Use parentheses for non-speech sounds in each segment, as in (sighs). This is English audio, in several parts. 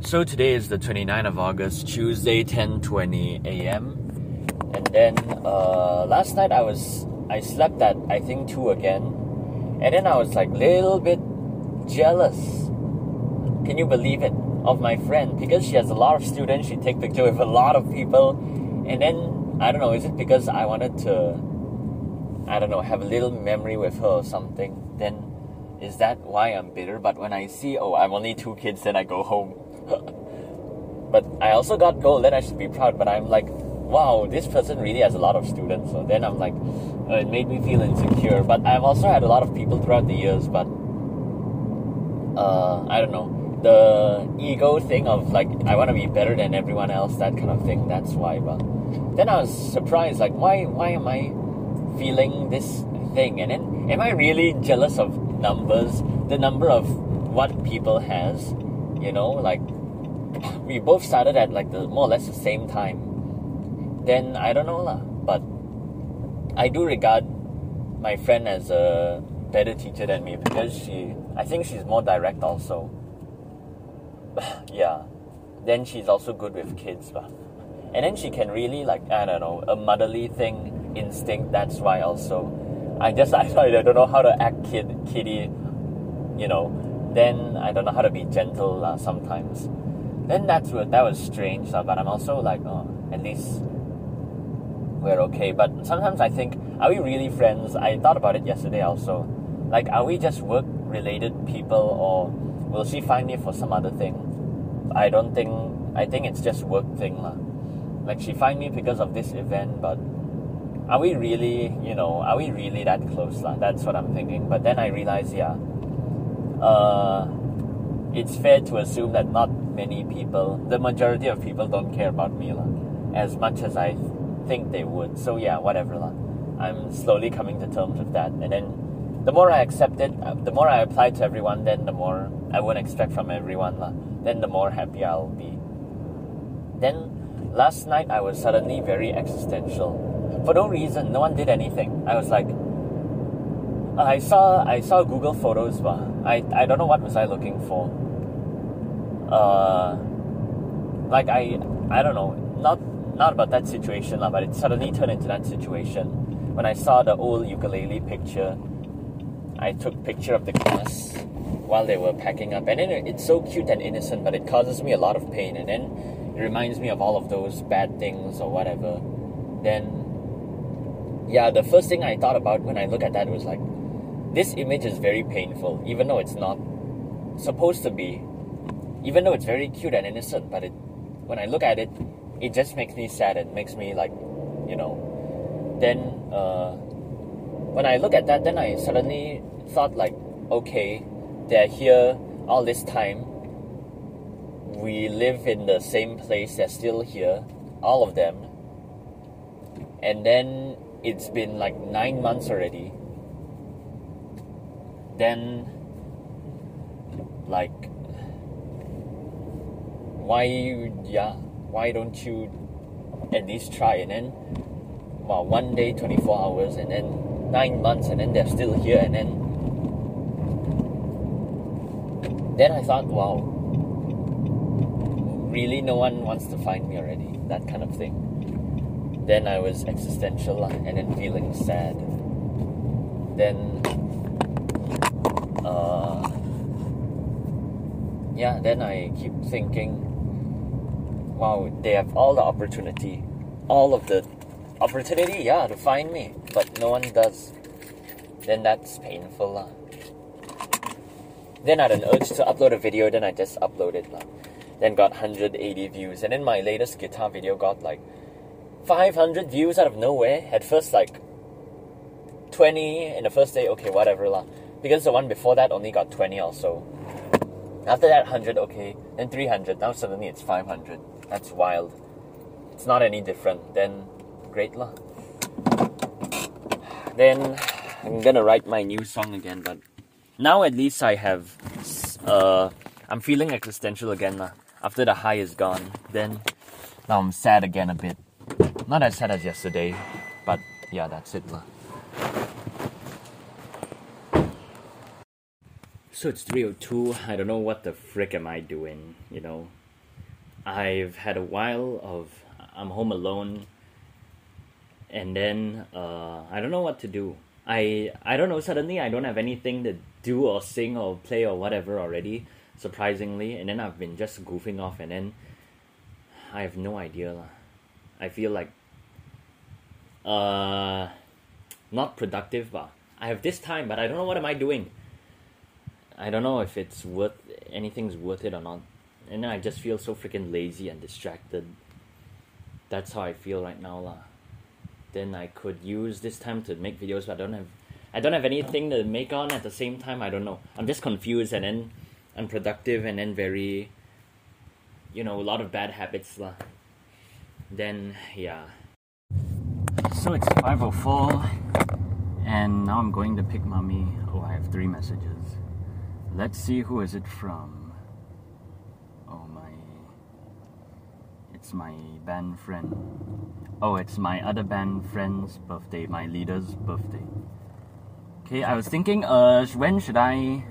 So today is the 29th of August, Tuesday, 10:20 a.m. And then uh, last night I was I slept at I think two again, and then I was like little bit jealous. Can you believe it? Of my friend because she has a lot of students, she take picture with a lot of people, and then I don't know. Is it because I wanted to? I don't know, have a little memory with her or something? Then is that why I'm bitter? But when I see, oh, I'm only two kids, then I go home. But I also got gold, then I should be proud. But I'm like, wow, this person really has a lot of students. So then I'm like, uh, it made me feel insecure. But I've also had a lot of people throughout the years, but uh, I don't know. The ego thing of like, I want to be better than everyone else, that kind of thing, that's why. But then I was surprised, like, why, why am I feeling this thing? And then, am I really jealous of numbers? The number of what people has, you know, like, we both started at like the more or less the same time then I don't know lah. But I do regard my friend as a better teacher than me because she, I think she's more direct also. (sighs) yeah. Then she's also good with kids, but and then she can really like I don't know a motherly thing instinct. That's why also I just (laughs) I don't know how to act kid kitty, you know. Then I don't know how to be gentle uh, sometimes. Then that's what that was strange. But I'm also like oh, at least we're okay. But sometimes I think, are we really friends? I thought about it yesterday also. Like, are we just work related people or will she find me for some other thing? I don't think, I think it's just work thing. lah. Like, she find me because of this event, but are we really, you know, are we really that close? lah? That's what I'm thinking. But then I realize, yeah, uh, it's fair to assume that not many people, the majority of people don't care about me lah, as much as I think they would. So yeah, whatever lah. I'm slowly coming to terms with that, and then the more I accept it, uh, the more I apply to everyone, then the more I won't expect from everyone lah. Then the more happy I'll be. Then last night I was suddenly very existential. For no reason, no one did anything. I was like, I saw I saw Google Photos, but I I don't know what was I looking for. Uh, like I I don't know, not not about that situation, but it suddenly turned into that situation. When I saw the old ukulele picture, I took picture of the class while they were packing up, and then it's so cute and innocent, but it causes me a lot of pain, and then it reminds me of all of those bad things or whatever. Then, yeah, the first thing I thought about when I look at that was like, this image is very painful, even though it's not supposed to be, even though it's very cute and innocent, but it, when I look at it, it just makes me sad. And makes me like you know. Then uh, when I look at that then I suddenly thought like okay they're here all this time. We live in the same place. They're still here all of them. And then it's been like nine months already. Then like why yeah why don't you at least try? And then well one day 24 hours and then nine months and then they're still here and then then I thought wow really no one wants to find me already that kind of thing. Then I was existential and then feeling sad. Then uh yeah then I keep thinking wow, they have all the opportunity, all of the opportunity, yeah, to find me, but no one does. Then that's painful, lah. Then I had an urge to upload a video, then I just uploaded, lah. Then got 180 views, and then my latest guitar video got like 500 views out of nowhere. At first, like 20 in the first day, okay, whatever, lah. Because the one before that only got 20 also. After that, 100, okay. Then 300. Now suddenly it's 500. That's wild. It's not any different. Then, great lah. Then, I'm gonna write my new song again, but now at least I have. Uh, I'm feeling existential again lah. After the high is gone, then now I'm sad again a bit. Not as sad as yesterday, but yeah, that's it lah. So it's 302. I don't know what the frick am I doing, you know. I've had a while of I'm home alone, and then uh, I don't know what to do. I I don't know. Suddenly, I don't have anything to do or sing or play or whatever already. Surprisingly, and then I've been just goofing off, and then I have no idea. I feel like uh not productive, but I have this time, but I don't know what am I doing. I don't know if it's worth anything's worth it or not. And then I just feel so freaking lazy and distracted. That's how I feel right now, lah. Then I could use this time to make videos, but I don't have I don't have anything to make on at the same time. I don't know. I'm just confused and then unproductive and then very you know, a lot of bad habits lah. Then yeah. So it's 504 and now I'm going to pick mommy. Oh, I have three messages. Let's see who is it from. Oh my It's my band friend. Oh, it's my other band friend's birthday, my leader's birthday. Okay, I was thinking uh when should I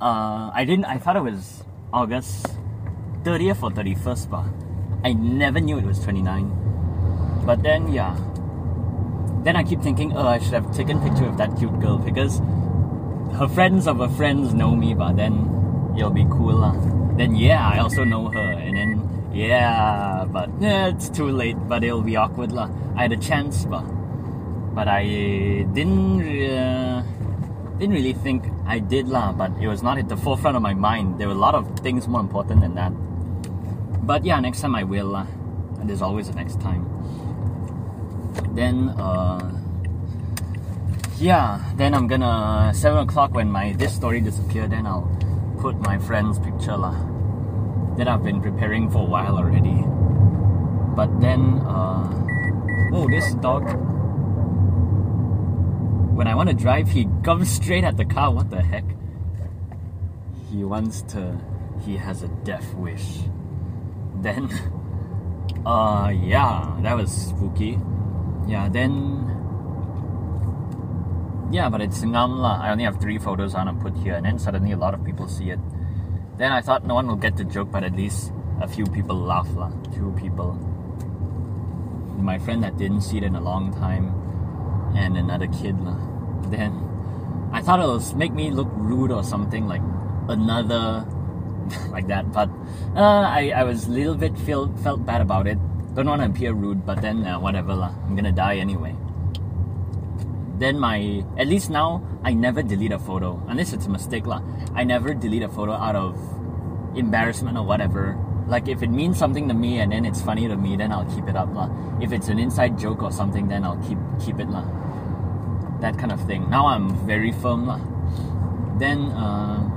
uh I didn't I thought it was August 30th or 31st but I never knew it was 29. But then yeah. Then I keep thinking, oh I should have taken picture of that cute girl because her friends of her friends know me but then it'll be cool lah. Then yeah, I also know her and then yeah, but yeah, it's too late, but it'll be awkward lah. I had a chance but but I didn't uh, didn't really think I did lah, but it was not at the forefront of my mind. There were a lot of things more important than that. But yeah, next time I will lah. And there's always a next time. Then uh yeah, then I'm gonna seven o'clock when my this story disappear, then I'll put my friend's picture lah. That I've been preparing for a while already. But then uh oh this dog when I want to drive, he (laughs) comes straight at the car. What the heck? He wants to. He has a death wish. Then, (laughs) uh, yeah, that was spooky. Yeah, then. Yeah, but it's ngam lah. I only have three photos on to put here, and then suddenly a lot of people see it. Then I thought no one will get the joke, but at least a few people laugh lah. Two people. My friend that didn't see it in a long time and another kid. lah. Then I thought it was make me look rude or something like another (laughs) like that. But uh, I, I was a little bit feel, felt bad about it. Don't want to appear rude, but then uh, whatever lah. I'm gonna die anyway. Then my at least now I never delete a photo unless it's a mistake lah. I never delete a photo out of embarrassment or whatever. Like if it means something to me and then it's funny to me, then I'll keep it up lah. If it's an inside joke or something, then I'll keep keep it lah. That kind of thing. Now I'm very firm lah. Then uh,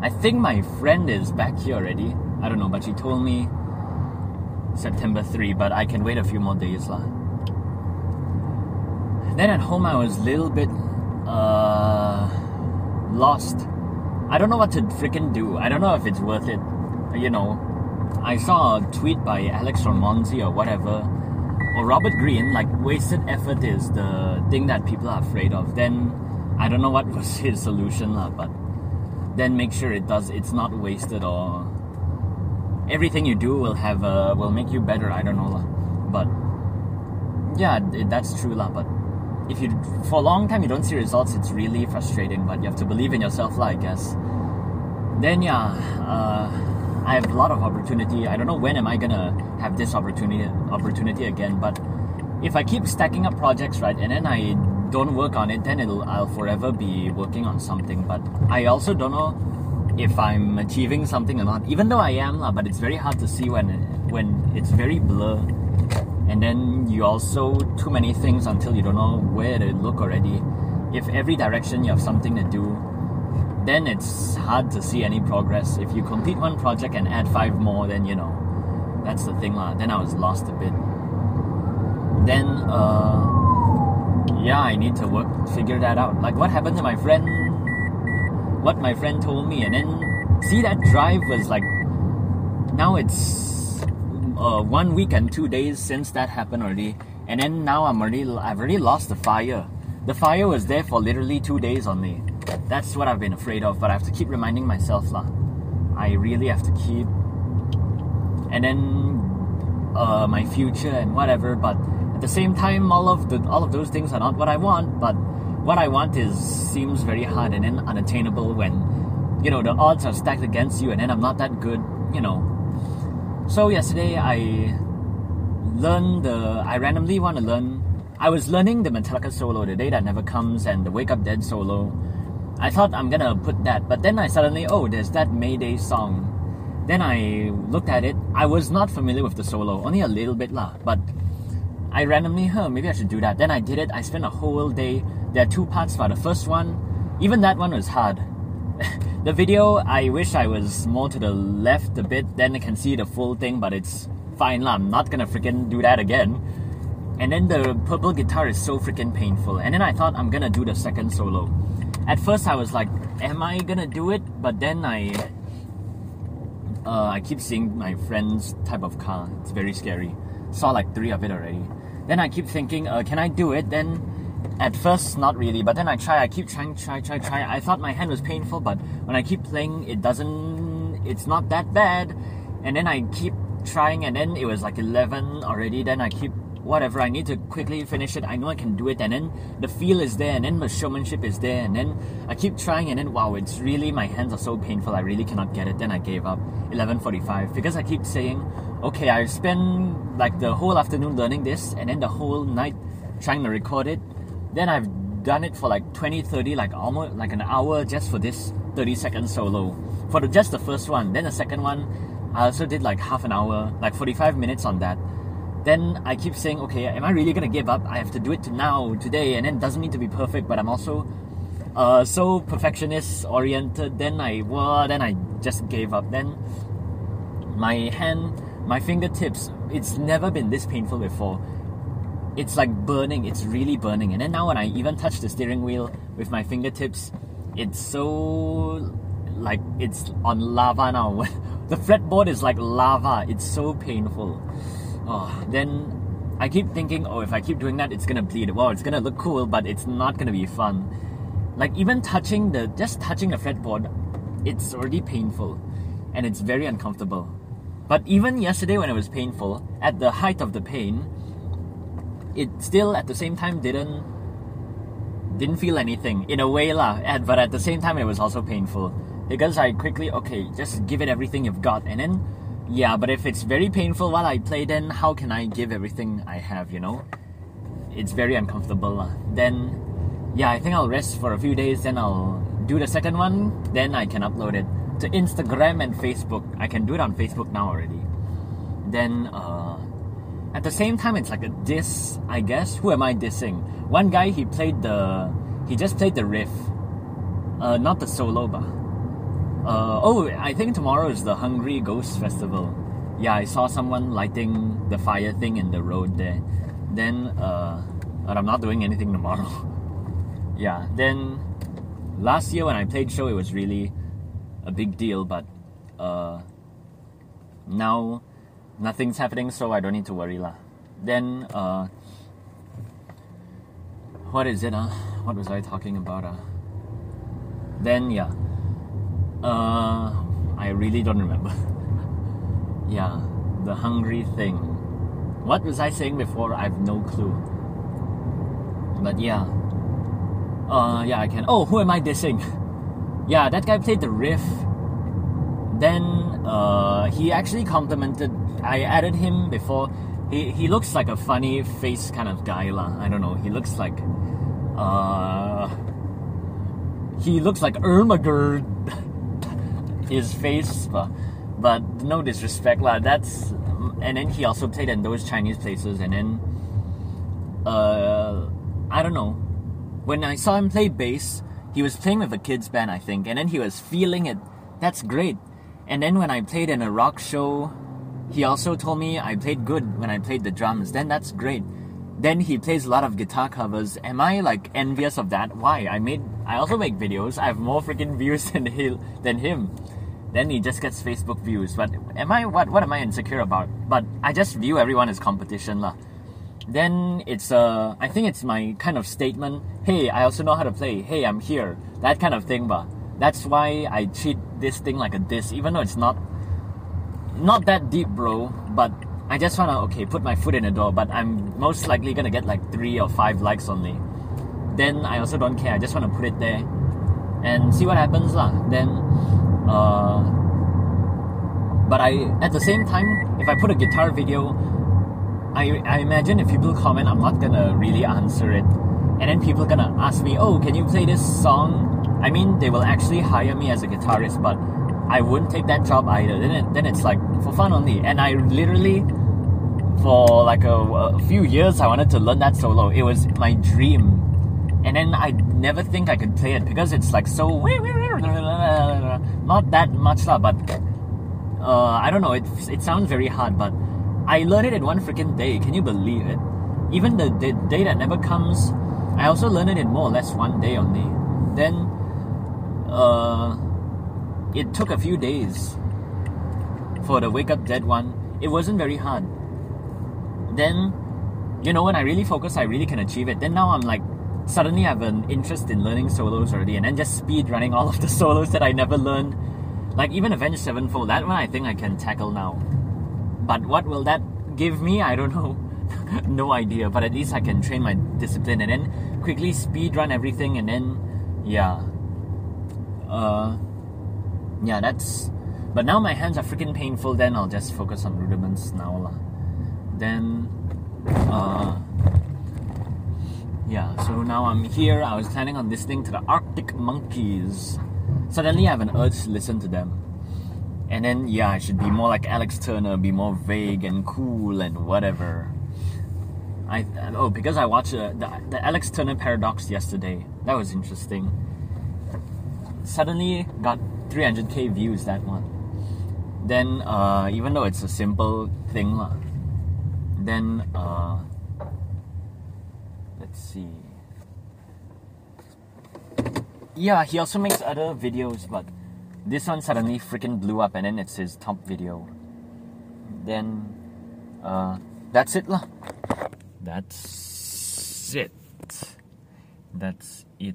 I think my friend is back here already. I don't know, but she told me September 3, but I can wait a few more days lah. Then at home I was a little bit uh, lost. I don't know what to freaking do. I don't know if it's worth it. You know, I saw a tweet by Alex Hormozi or whatever, or Robert Greene, like wasted effort is the thing that people are afraid of. Then I don't know what (laughs) was his solution, lah, but then make sure it does it's not wasted or everything you do will have will make you better. I don't know, but yeah, that's true, lah. But if you for a long time you don't see results, it's really frustrating. But you have to believe in yourself, lah, I guess. Then yeah, uh, I have a lot of opportunity. I don't know when am I gonna have this opportunity opportunity again. But if I keep stacking up projects, right, and then I don't work on it, then it'll I'll forever be working on something. But I also don't know if I'm achieving something or not. Even though I am, lah, but it's very hard to see when when it's very blur. And then you also too many things until you don't know where to look already. If every direction you have something to do, then it's hard to see any progress. If you complete one project and add five more, then you know that's the thing lah. Then I was lost a bit. Then uh, yeah, I need to work figure that out. Like what happened to my friend? What my friend told me, and then see that drive was like now it's uh, one week and two days since that happened already, and then now I'm already I've already lost the fire. The fire was there for literally two days only. That's what I've been afraid of, but I have to keep reminding myself lah. I really have to keep. And then uh, my future and whatever. But at the same time, all of the all of those things are not what I want. But what I want is seems very hard and then unattainable when you know the odds are stacked against you, and then I'm not that good. You know. So yesterday I learned the. I randomly want to learn. I was learning the Metallica solo, the day that never comes, and the Wake Up Dead solo. I thought I'm gonna put that, but then I suddenly, oh, there's that Mayday song. Then I looked at it. I was not familiar with the solo, only a little bit lah. But I randomly, huh, maybe I should do that. Then I did it. I spent a whole day. There are two parts for the first one. Even that one was hard. (laughs) the video, I wish I was more to the left a bit. Then I can see the full thing, but it's fine lah. I'm not gonna freaking do that again. And then the purple guitar is so freaking painful. And then I thought I'm gonna do the second solo at first I was like, am I gonna do it? But then I uh, I keep seeing my friend's type of car. It's very scary. Saw like three of it already. Then I keep thinking, uh, can I do it? Then at first not really, but then I try. I keep trying, try, try, try. I thought my hand was painful, but when I keep playing, it doesn't. It's not that bad. And then I keep trying, and then it was like 11 already. Then I keep whatever I need to quickly finish it. I know I can do it, and then the feel is there, and then the showmanship is there, and then I keep trying, and then wow, it's really my hands are so painful. I really cannot get it. Then I gave up. 11:45 because I keep saying, okay, I spent like the whole afternoon learning this, and then the whole night trying to record it. Then I've done it for like 20, 30, like almost like an hour just for this 30 second solo for the, just the first one. Then the second one, I also did like half an hour, like 45 minutes on that then I keep saying, okay, am I really gonna give up? I have to do it to now, today, and then it doesn't need to be perfect, but I'm also uh, so perfectionist oriented. Then I, well, then I just gave up. Then my hand, my fingertips, it's never been this painful before. It's like burning, it's really burning. And then now when I even touch the steering wheel with my fingertips, it's so like it's on lava now. (laughs) the fretboard is like lava. It's so painful oh, then I keep thinking, oh, if I keep doing that, it's gonna bleed. Well, it's gonna look cool, but it's not gonna be fun. Like even touching the, just touching the fretboard, it's already painful, and it's very uncomfortable. But even yesterday when it was painful, at the height of the pain, it still at the same time didn't didn't feel anything in a way lah. But at the same time, it was also painful because I quickly okay, just give it everything you've got, and then yeah, but if it's very painful while I play, then how can I give everything I have, you know? It's very uncomfortable. Uh. Then, yeah, I think I'll rest for a few days, then I'll do the second one, then I can upload it to Instagram and Facebook. I can do it on Facebook now already. Then, uh, at the same time, it's like a diss, I guess. Who am I dissing? One guy, he played the, he just played the riff, uh, not the solo, but uh, oh, I think tomorrow is the Hungry Ghost Festival. Yeah, I saw someone lighting the fire thing in the road there. Then, uh, but I'm not doing anything tomorrow. (laughs) yeah, then last year when I played show, it was really a big deal, but uh, now nothing's happening, so I don't need to worry lah. Then, uh, what is it? Uh? What was I talking about? Uh? Then, yeah uh, I really don't remember. (laughs) yeah, the hungry thing. What was I saying before? I have no clue. But yeah. Uh, yeah, I can. Oh, who am I dissing? (laughs) yeah, that guy played the riff. Then uh, he actually complimented. I added him before. He he looks like a funny face kind of guy lah. I don't know. He looks like. Uh, he looks like Ermagerd (laughs) his face, but, but no disrespect lah. That's and then he also played in those Chinese places, and then uh, I don't know. When I saw him play bass, he was playing with a kids band, I think, and then he was feeling it. That's great. And then when I played in a rock show, he also told me I played good when I played the drums. Then that's great. Then he plays a lot of guitar covers. Am I like envious of that? Why? I made I also make videos. I have more freaking (laughs) views than he than him then he just gets Facebook views. But am I what what am I insecure about? But I just view everyone as competition lah. Then it's uh I think it's my kind of statement. Hey, I also know how to play. Hey, I'm here. That kind of thing, but That's why I treat this thing like a diss, even though it's not not that deep, bro. But I just wanna okay put my foot in the door. But I'm most likely gonna get like three or five likes only. Then I also don't care. I just wanna put it there and see what happens lah. Then, uh, but I at the same time, if I put a guitar video, I I imagine if people comment, I'm not gonna really answer it, and then people gonna ask me, oh, can you play this song? I mean, they will actually hire me as a guitarist, but I wouldn't take that job either. Then it, then it's like for fun only, and I literally. For like a, a few years, I wanted to learn that solo. It was my dream and then I never think I could play it because it's like so not that much lah, but uh, I don't know. It it sounds very hard, but I learned it in one freaking day. Can you believe it? Even the, the day that never comes, I also learned it in more or less one day only. Then, uh, it took a few days for the wake up dead one. It wasn't very hard. Then, you know, when I really focus, I really can achieve it. Then now I'm like suddenly I have an interest in learning solos already and then just speed running all (laughs) of the solos that I never learned. Like even Avenged Sevenfold, that one I think I can tackle now. But what will that give me? I don't (laughs) know. no idea. But at least I can train my discipline and then quickly speed run everything and then yeah. Uh yeah, that's but now my hands are freaking painful, then I'll just focus on rudiments now. La. Then uh yeah, so now I'm here. I was planning on listening to the Arctic Monkeys. Suddenly, I have an urge to listen to them. And then, yeah, I should be more like Alex Turner, be more vague and cool and whatever. I oh because I watched uh, the the Alex Turner paradox yesterday. That was interesting. Suddenly got 300k views that one. Then uh, even though it's a simple thing, then uh, let's see. Yeah, he also makes other videos, but this one suddenly freaking blew up, and then it's his top video. Then, uh, that's it lah. That's it. That's it.